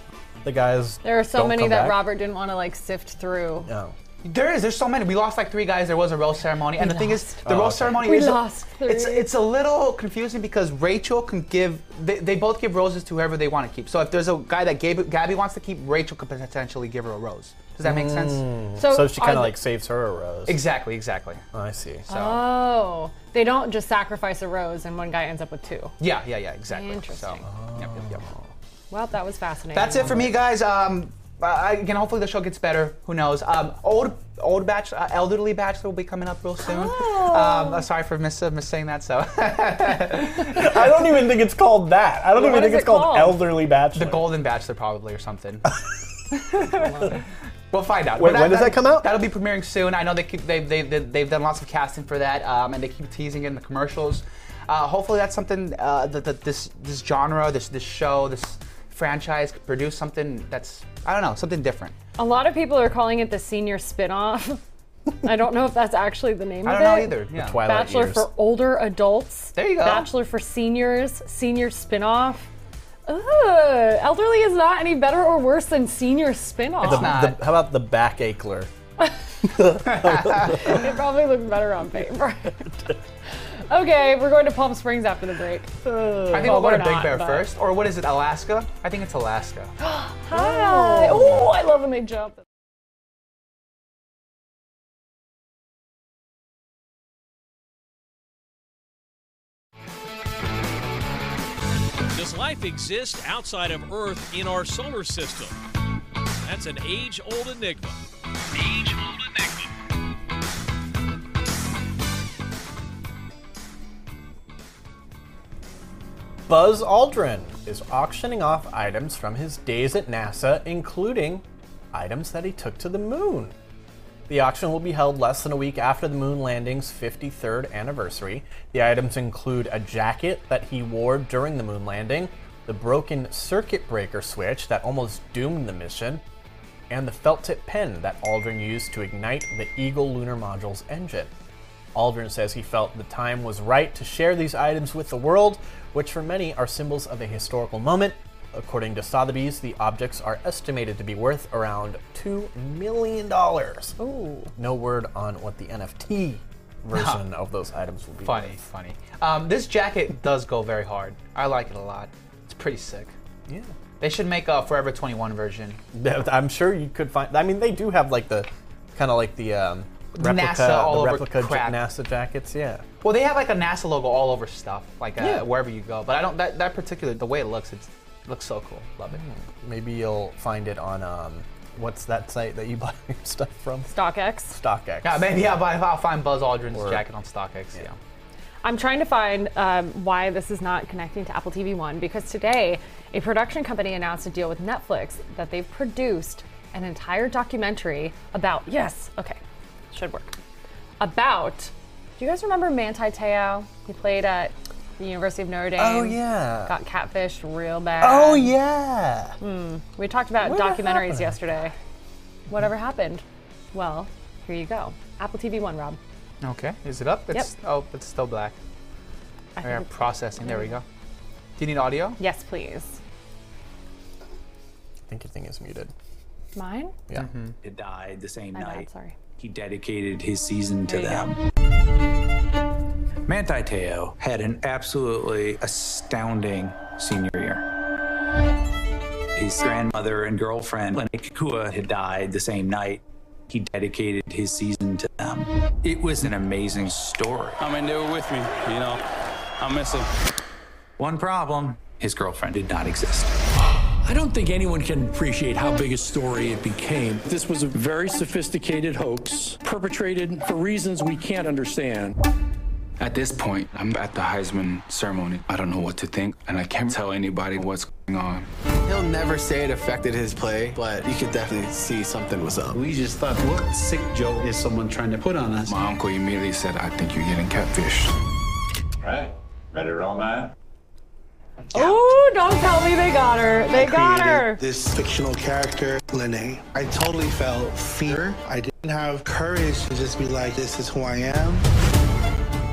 the guys. there are so "Don't many that back"? Robert didn't want to like sift through. Oh. There is. There's so many. We lost like three guys. There was a rose ceremony, and the thing is, the Oh, rose okay. ceremony We is. lost three. It's it's a little confusing because Rachel can give. They, they both give roses to whoever they want to keep. So if there's a guy that Gabe, Gabby wants to keep, Rachel could potentially give her a rose. Does that make sense? So, So she kind of like saves her a rose. Exactly. Exactly. Oh, I see. So Oh, they don't just sacrifice a rose and one guy ends up with two. yeah, yeah, yeah. Exactly. Interesting. So, yep, yep, yep. Well, that was fascinating. That's it for me, guys. Um, uh, again, hopefully the show gets better. Who knows? Um, old old bachelor, uh, elderly bachelor will be coming up real soon. Oh. Um, uh, sorry for miss, uh, miss saying that. So I don't even think it's called that. I don't even think it's it called, called? elderly bachelor. the Golden Bachelor probably or something. We'll find out. Wait, But when does that come out? That'll be premiering soon. I know they keep, they, they, they, they've done lots of casting for that, um, and they keep teasing it in the commercials. Uh, hopefully, that's something uh, that, that this this genre, this this show, this franchise could produce something that's I don't know, something different. A lot of people are calling it the senior spinoff. I don't know if that's actually the name I of don't know it. either. Yeah. Twilight Bachelor years. for older adults. There you go. Bachelor for seniors. Senior spinoff. Ugh, elderly is not any better or worse than senior spinoff. It's not. The- how about the back achler? It probably looks better on paper. Okay, we're going to Palm Springs after the break. I think Well, we'll go to Big not, Bear but- first, or what is it, Alaska? I think it's Alaska. Hi. Oh, I love when they jump. Does life exist outside of Earth in our solar system? That's an age old enigma. Age old enigma. Buzz Aldrin is auctioning off items from his days at NASA, including items that he took to the moon. The auction will be held less than a week after the moon landing's 53rd anniversary. The items include a jacket that he wore during the moon landing, the broken circuit breaker switch that almost doomed the mission, and the felt tip pen that Aldrin used to ignite the Eagle lunar module's engine. Aldrin says he felt the time was right to share these items with the world, which for many are symbols of a historical moment. According to Sotheby's, the objects are estimated to be worth around $2 million. Ooh. No word on what the NFT version of those items will be. Funny, worth. funny. Um, this jacket does go very hard. I like it a lot. It's pretty sick. Yeah. They should make a Forever 21 version. Yeah, I'm sure you could find. I mean, they do have like the kind of like the um, replica, NASA all the over replica crap. NASA jackets. Yeah. Well, they have like a NASA logo all over stuff, like uh, Yeah. wherever you go. But I don't that that particular the way it looks, it's, it looks so cool. Love it. Maybe you'll find it on um, what's that site that you buy your stuff from? StockX. StockX. Yeah, maybe I'll, buy, I'll find Buzz Aldrin's Or- jacket on StockX. Yeah. I'm trying to find um, why this is not connecting to Apple TV One because today a production company announced a deal with Netflix that they've produced an entire documentary about. Yes, okay, should work. About. Do you guys remember Manti Te'o? He played at the University of Notre Dame. Oh, yeah. Got catfished real bad. Oh yeah. Hmm. We talked about Whatever documentaries happened? yesterday. Whatever happened? Well, here you go. Apple TV One, Rob. Okay. Is it up? It's oh, it's still black. I We're think processing. There we go. Do you need audio? Yes, please. I think your thing is muted. Mine? Yeah. It died the same My bad, night. sorry. He dedicated his season to them. Manti Te'o had an absolutely astounding senior year. His grandmother and girlfriend, Lennay Kekua, had died the same night. He dedicated his season to them. It was an amazing story. I mean, they were with me, you know. I miss them. One problem his girlfriend did not exist. I don't think anyone can appreciate how big a story it became. This was a very sophisticated hoax perpetrated for reasons we can't understand. At this point, I'm at the Heisman ceremony. I don't know what to think, and I can't tell anybody what's going on. He'll never say it affected his play, but you could definitely see something was up. We just thought, what sick joke is someone trying to put on us? My uncle immediately said, I think you're getting catfished. Right. Ready to roll, man? Oh, don't tell me they got her. They got her. This fictional character, Lennay. I totally felt fear. I didn't have courage to just be like, this is who I am.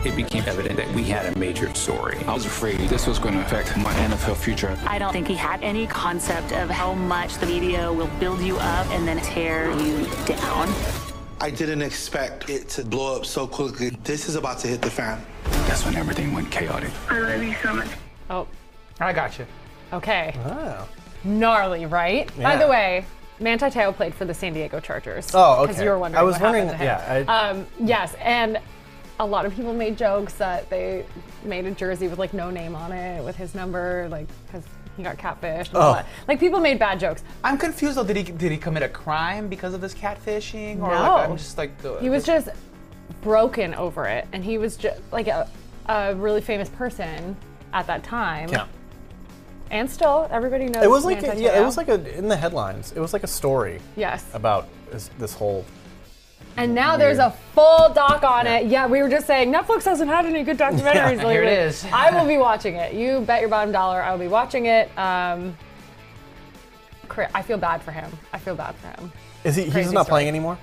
It became evident that we had a major story. I was afraid this was going to affect my NFL future. I don't think he had any concept of how much the media will build you up and then tear you down. I didn't expect it to blow up so quickly. This is about to hit the fan. That's when everything went chaotic. I love you so much. Oh, I got you. okay. Oh. Gnarly, right? By the way, Manti Te'o played for the San Diego Chargers. Oh, okay. Because you were wondering I was wondering- yeah, I- um, yes, and a lot of people made jokes that they made a jersey with like no name on it, with his number, like because he got catfished. And all Oh. that. Like people made bad jokes. I'm confused though. Did he did he commit a crime because of this catfishing, or No. like I'm just like uh, He was just broken over it, and he was just like a, a really famous person at that time. Yeah. And still, everybody knows. It was like a, yeah, it was like a in the headlines. It was like a story. Yes. About this, this whole. And now there's a full doc on it. Yeah, we were just saying Netflix hasn't had any good documentaries Yeah, lately. here it is. I will be watching it. You bet your bottom dollar I will be watching it. Um, I feel bad for him. I feel bad for him. Is he? He's not story. playing anymore.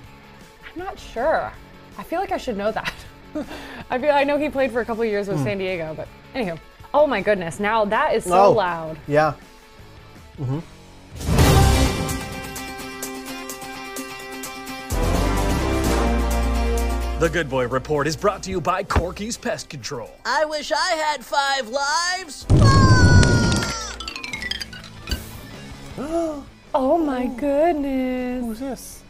I'm not sure. I feel like I should know that. I feel I know he played for a couple of years with Hmm. San Diego, but anywho. Oh my goodness! Now that is so Oh, loud. Yeah. Mm-hmm. The Good Boy Report is brought to you by Corky's Pest Control. I wish I had five lives. Oh my goodness. Who's this?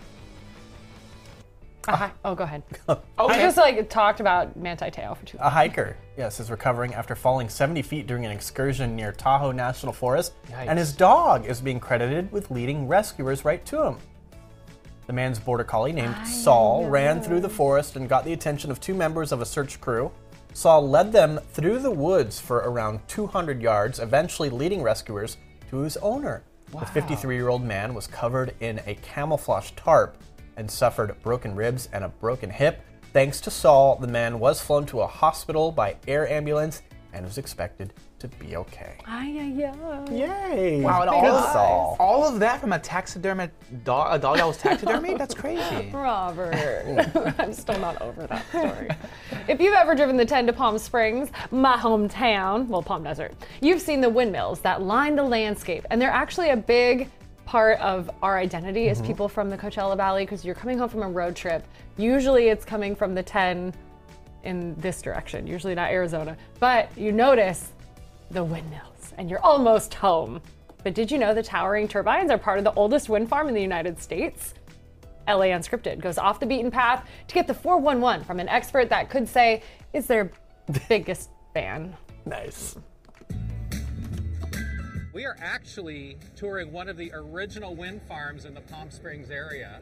Uh, oh, go ahead. I just like talked about Manti Te'o for two. A hiker, yes, is recovering after falling 70 feet during an excursion near Tahoe National Forest, and his dog is being credited with leading rescuers right to him. The man's border collie, named Saul, ran through the forest and got the attention of two members of a search crew. Saul led them through the woods for around 200 yards, eventually leading rescuers to his owner. The 53 year old man was covered in a camouflage tarp and suffered broken ribs and a broken hip. Thanks to Saul, the man was flown to a hospital by air ambulance and was expected to be okay. Ay, ay, ay. Yay! Wow, and all, of, Saul. all of that from a taxidermied dog, a dog that was taxidermied? That's crazy. Robert, I'm still not over that story. if you've ever driven the 10 to Palm Springs, my hometown, well, Palm Desert, you've seen the windmills that line the landscape, and they're actually a big part of our identity as Mhm. people from the Coachella Valley because you're coming home from a road trip. Usually it's coming from the 10 in this direction, usually not Arizona, but you notice the windmills and you're almost home. But did you know the towering turbines are part of the oldest wind farm in the United States? LA Unscripted goes off the beaten path to get the 411 from an expert that could say is their biggest fan. Nice. We are actually touring one of the original wind farms in the Palm Springs area.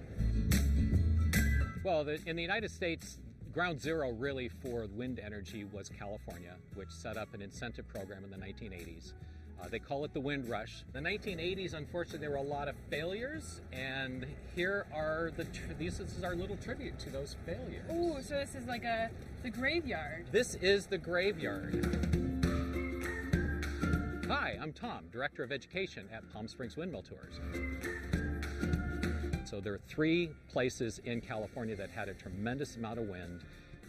Well, the, in the United States, ground zero really for wind energy was California, which set up an incentive program in the 1980s. Uh, they call it the wind rush. The 1980s, unfortunately, there were a lot of failures, and here are the tr- these this is our little tribute to those failures. Oh, so this is like a the graveyard. This is the graveyard. Hi, I'm Tom, Director of Education at Palm Springs Windmill Tours. So there are three places in California that had a tremendous amount of wind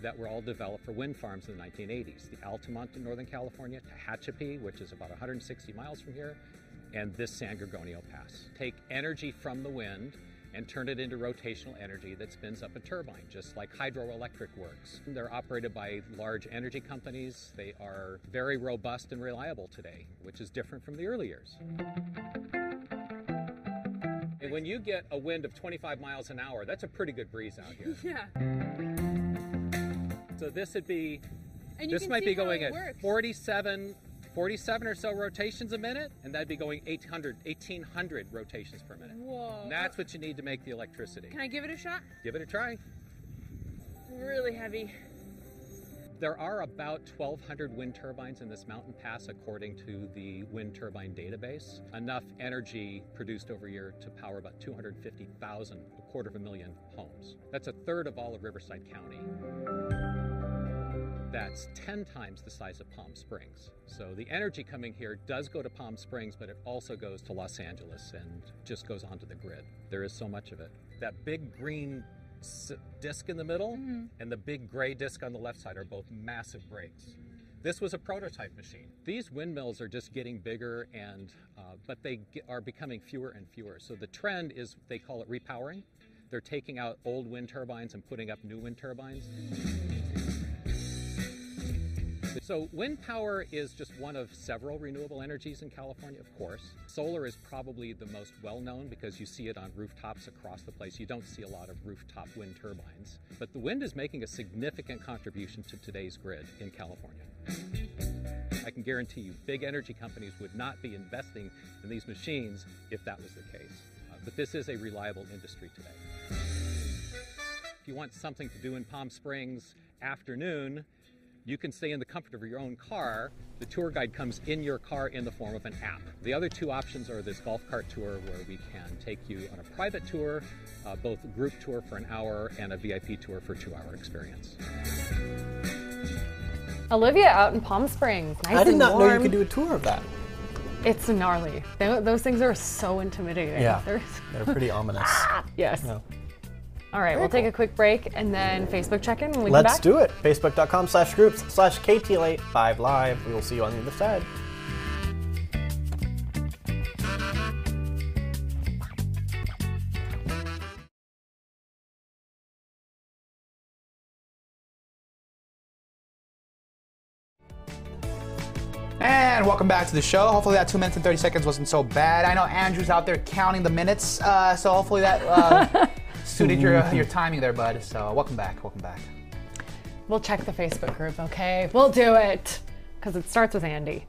that were all developed for wind farms in the 1980s. The Altamont in Northern California, Tehachapi, which is about 160 miles from here, and this San Gorgonio Pass. Take energy from the wind and turn it into rotational energy that spins up a turbine, just like hydroelectric works. They're operated by large energy companies. They are very robust and reliable today, which is different from the early years. And when you get a wind of 25 miles an hour, that's a pretty good breeze out here. Yeah. So this would be, And you this might be going at works. 47, 47 or so rotations a minute, and that'd be going 800, 1800 rotations per minute. Whoa. And that's what you need to make the electricity. Can I give it a shot? Give it a try. Really heavy. There are about 1,200 wind turbines in this mountain pass, according to the wind turbine database. Enough energy produced over a year to power about 250,000, a quarter of a million homes. That's a third of all of Riverside County. That's 10 times the size of Palm Springs. So the energy coming here does go to Palm Springs, but it also goes to Los Angeles and just goes onto the grid. There is so much of it. That big green disc in the middle and the big gray disc on the left side are both massive brakes. This was a prototype machine. These windmills are just getting bigger, and uh, but they ge- are becoming fewer and fewer. So the trend is they call it repowering. They're taking out old wind turbines and putting up new wind turbines. So, wind power is just one of several renewable energies in California, of course. Solar is probably the most well known because you see it on rooftops across the place. You don't see a lot of rooftop wind turbines. But the wind is making a significant contribution to today's grid in California. I can guarantee you, big energy companies would not be investing in these machines if that was the case. Uh, but this is a reliable industry today. If you want something to do in Palm Springs afternoon, you can stay in the comfort of your own car. The tour guide comes in your car in the form of an app. The other two options are this golf cart tour, where we can take you on a private tour, uh, both group tour for an hour and a VIP tour for two hour experience. Olivia out in Palm Springs. Nice I did and not know you could do a tour of that. It's gnarly. Tho- Those things are so intimidating. Yeah, They're- they're pretty ominous. yes. Yeah. All right, Very we'll cool. take a quick break and then Facebook check in when we Let's do it. Facebook.com slash groups slash KTLA5 Live. We will see you on the other side. And welcome back to the show. Hopefully that two minutes and thirty seconds wasn't so bad. I know Andrew's out there counting the minutes, uh, so hopefully that uh, suited your, uh, your mm-hmm. timing there, bud. So uh, welcome back, welcome back. We'll check the Facebook group, okay? We'll do it. Because it starts with Andy.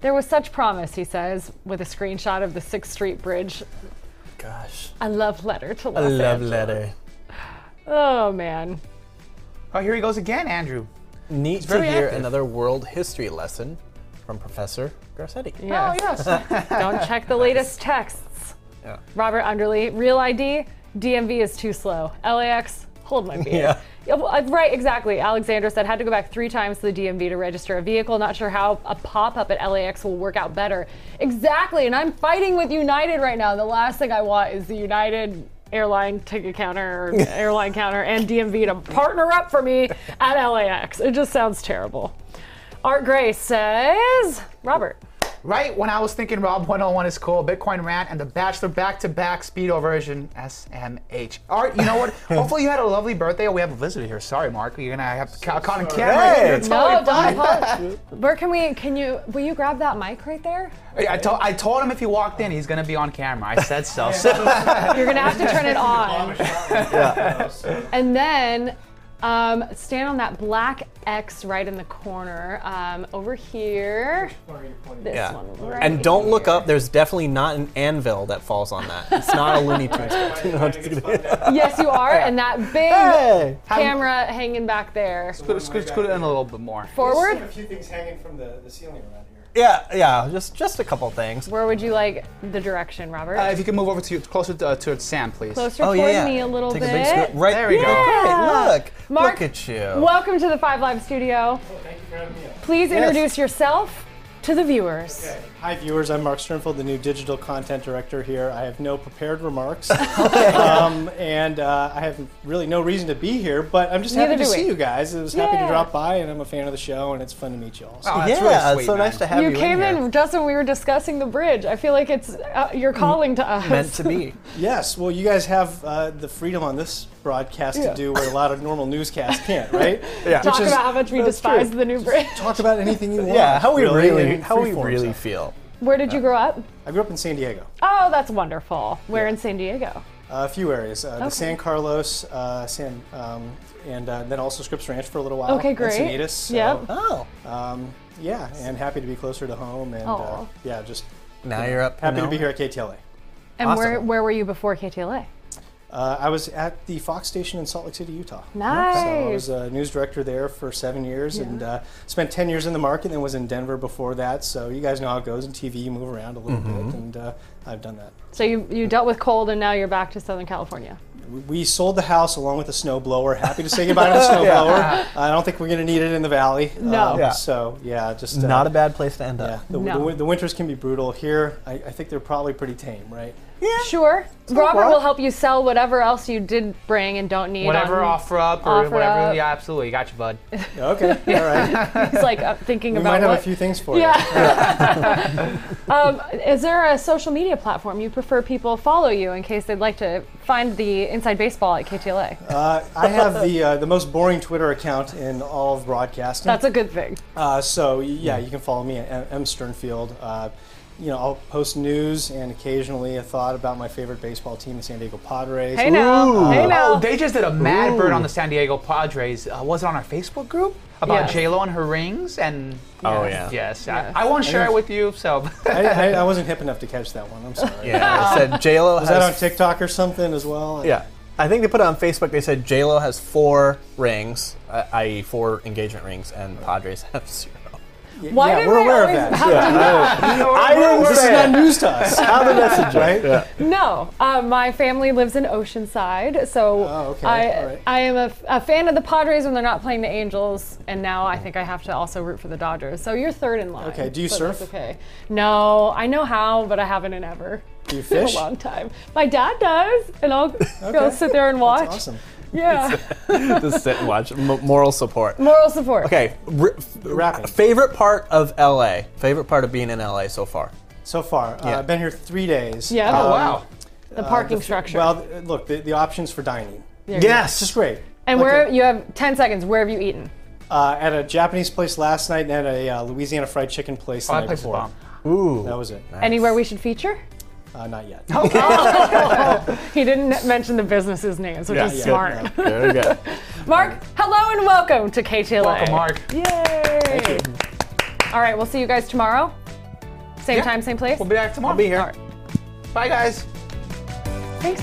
There was such promise, he says, with a screenshot of the 6th Street Bridge. Gosh. A love letter to love. A love Angeles. letter. Oh, man. Oh, here he goes again, Andrew. Neat to hear active. another world history lesson from Professor Garcetti. Oh, yes. Don't check the latest texts. Yeah. Robert Underly, real ID, DMV is too slow. LAX, hold my beer. Yeah. Yeah, uh, right, exactly. Alexander said had to go back three times to the DMV to register a vehicle. Not sure how a pop up at LAX will work out better. Exactly, and I'm fighting with United right now. The last thing I want is the United airline ticket counter or airline counter and DMV to partner up for me at LAX. It just sounds terrible. Art Gray says, Robert. Right when I was thinking Rob 101 is cool, Bitcoin rant and the Bachelor back-to-back speedo version SMH. Art, you know what? Hopefully you had a lovely birthday. We have a visitor here. Sorry, Mark. You're gonna have to ca- caught on camera. Hey. You're No, totally don't apologize. Where can we? Can you? Will you grab that mic right there? I, told, I told him if he walked in, he's gonna be on camera. I said so. You're gonna have to turn it on. yeah. And then um, stand on that black X right in the corner um, over here. This Yeah. one right and don't look here. up. There's definitely not an anvil that falls on that. It's not a Looney Tunes. No, I'm just kidding. Yes, you are. And that big Hey. camera hanging back there. Scoot, scoot, scoot it in a little bit more. Forward. a few things hanging from the, the ceiling around here. Yeah, yeah. Just just a couple things. Where would you like the direction, Robert? Uh, if you can move over to closer to, uh, to Sam, please. Closer Oh, toward yeah, yeah. me a little Take bit. a big scoot. Right There we go. Yeah. Look, Mark, look at you. Welcome to the Five Live Studio. Thank you for having me. Please Yes. introduce yourself to the viewers. Hi, viewers. I'm Mark Sternfeld, the new digital content director here. I have no prepared remarks, um, and uh, I have really no reason to be here. But I'm just happy to do we. see you guys. I was happy to drop by, and I'm a fan of the show, and it's fun to meet you all. So. Oh, that's yeah, really sweet, so man. nice to have you, you came in, in, here. just when we were discussing the bridge. I feel like it's uh, you're calling to us. Meant to be. Yes. Well, you guys have uh, the freedom on this broadcast Yeah. to do what a lot of normal newscasts can't, right? Yeah. Talk Which is- about how much we despise true. the new bridge. Talk about anything you want. Yeah, how we really, in how we really stuff. feel. Where did you grow up? I grew up in San Diego. Oh, that's wonderful. Where in San Diego? a few areas. Uh, Okay. The San Carlos, uh, San, um, and uh, then also Scripps Ranch for a little while. Okay, and great. Sanitas. So, Yep. Oh, Um, yeah, and happy to be closer to home, and uh, Aw. yeah, just now you're up. happy to be here at KTLA. And Awesome. where where were you before KTLA? Uh, I was at the Fox station in Salt Lake City, Utah. Nice. So I was a news director there for seven years, and uh, spent ten years in the market, and was in Denver before that. So you guys know how it goes in TV. You move around a little Mm-hmm. bit, and uh, I've done that. So you you dealt with cold, and now you're back to Southern California. We- We sold the house along with the snow blower. Happy to say goodbye to the snow blower. I don't think we're going to need it in the valley. No. Um, Yeah. So yeah, just uh, Not a bad place to end Yeah, up. the, No. the, the winters can be brutal. Here, I, I think they're probably pretty tame, right? Sure. Robert well. will help you sell whatever else you did bring and don't need. Whatever on- offer up or offer whatever. up. Yeah, absolutely. Got you, bud. Okay, all right. He's like uh, thinking We about might have what. a few things for you. Yeah. um, is there a social media platform you prefer people follow you in case they'd like to find the inside baseball at KTLA? Uh, I have the uh, the most boring Twitter account in all of broadcasting. That's a good thing. Uh, so yeah, you can follow me at M- M Sternfeld. You know, I'll post news and occasionally a thought about my favorite baseball team, the San Diego Padres. Hey now. Hey now. Oh, they just did a mad bird on the San Diego Padres. Uh, was it on our Facebook group about Yes. J Lo and her rings? And Oh, yes, yeah. yes, Yes. I, I won't share it with you. So I, I, I wasn't hip enough to catch that one. I'm sorry. Yeah, they said J Lo Was has. that on TikTok or something as well? Yeah, I think they put it on Facebook. They said J Lo has four rings, uh, i.e., four engagement rings, and Padres have zero. Why yeah, did we're we aware of always that. have Yeah, to know? I didn't This is not news to us. How the message, Right? Yeah. No, uh, my family lives in Oceanside, so Oh, okay, I all right. I am a fan of the Padres when they're not playing the Angels, and now I think I have to also root for the Dodgers. So you're third in line. Okay, do you surf? Okay. No, I know how, but I haven't in ever. Do you In fish? a long time. My dad does, and I'll go sit there and watch. That's awesome. Yeah. Just sit and watch. M- moral support. Moral support. Okay, r- Wrapping. favorite part of LA. Favorite part of being in LA so far. So far, uh, I've been here three days. Yeah. oh Um, wow. The uh, parking the structure. Well, th- look, the, the options for dining. There. Yes. It's just great. And Like where a- you have 10 seconds. Where have you eaten? Uh, at a Japanese place last night and at a uh, Louisiana fried chicken place the Oh, that night place before. Ooh. That was it. Anywhere we should feature? Uh, not yet. he didn't mention the business's names, which Yeah, is yeah, smart. no. Very good. Mark, hello and welcome to KTLA. Welcome, Mark. Yay! All right, we'll see you guys tomorrow. Same Yeah. time, same place. We'll be back tomorrow. I'll be here. All right. Bye, guys. Thanks.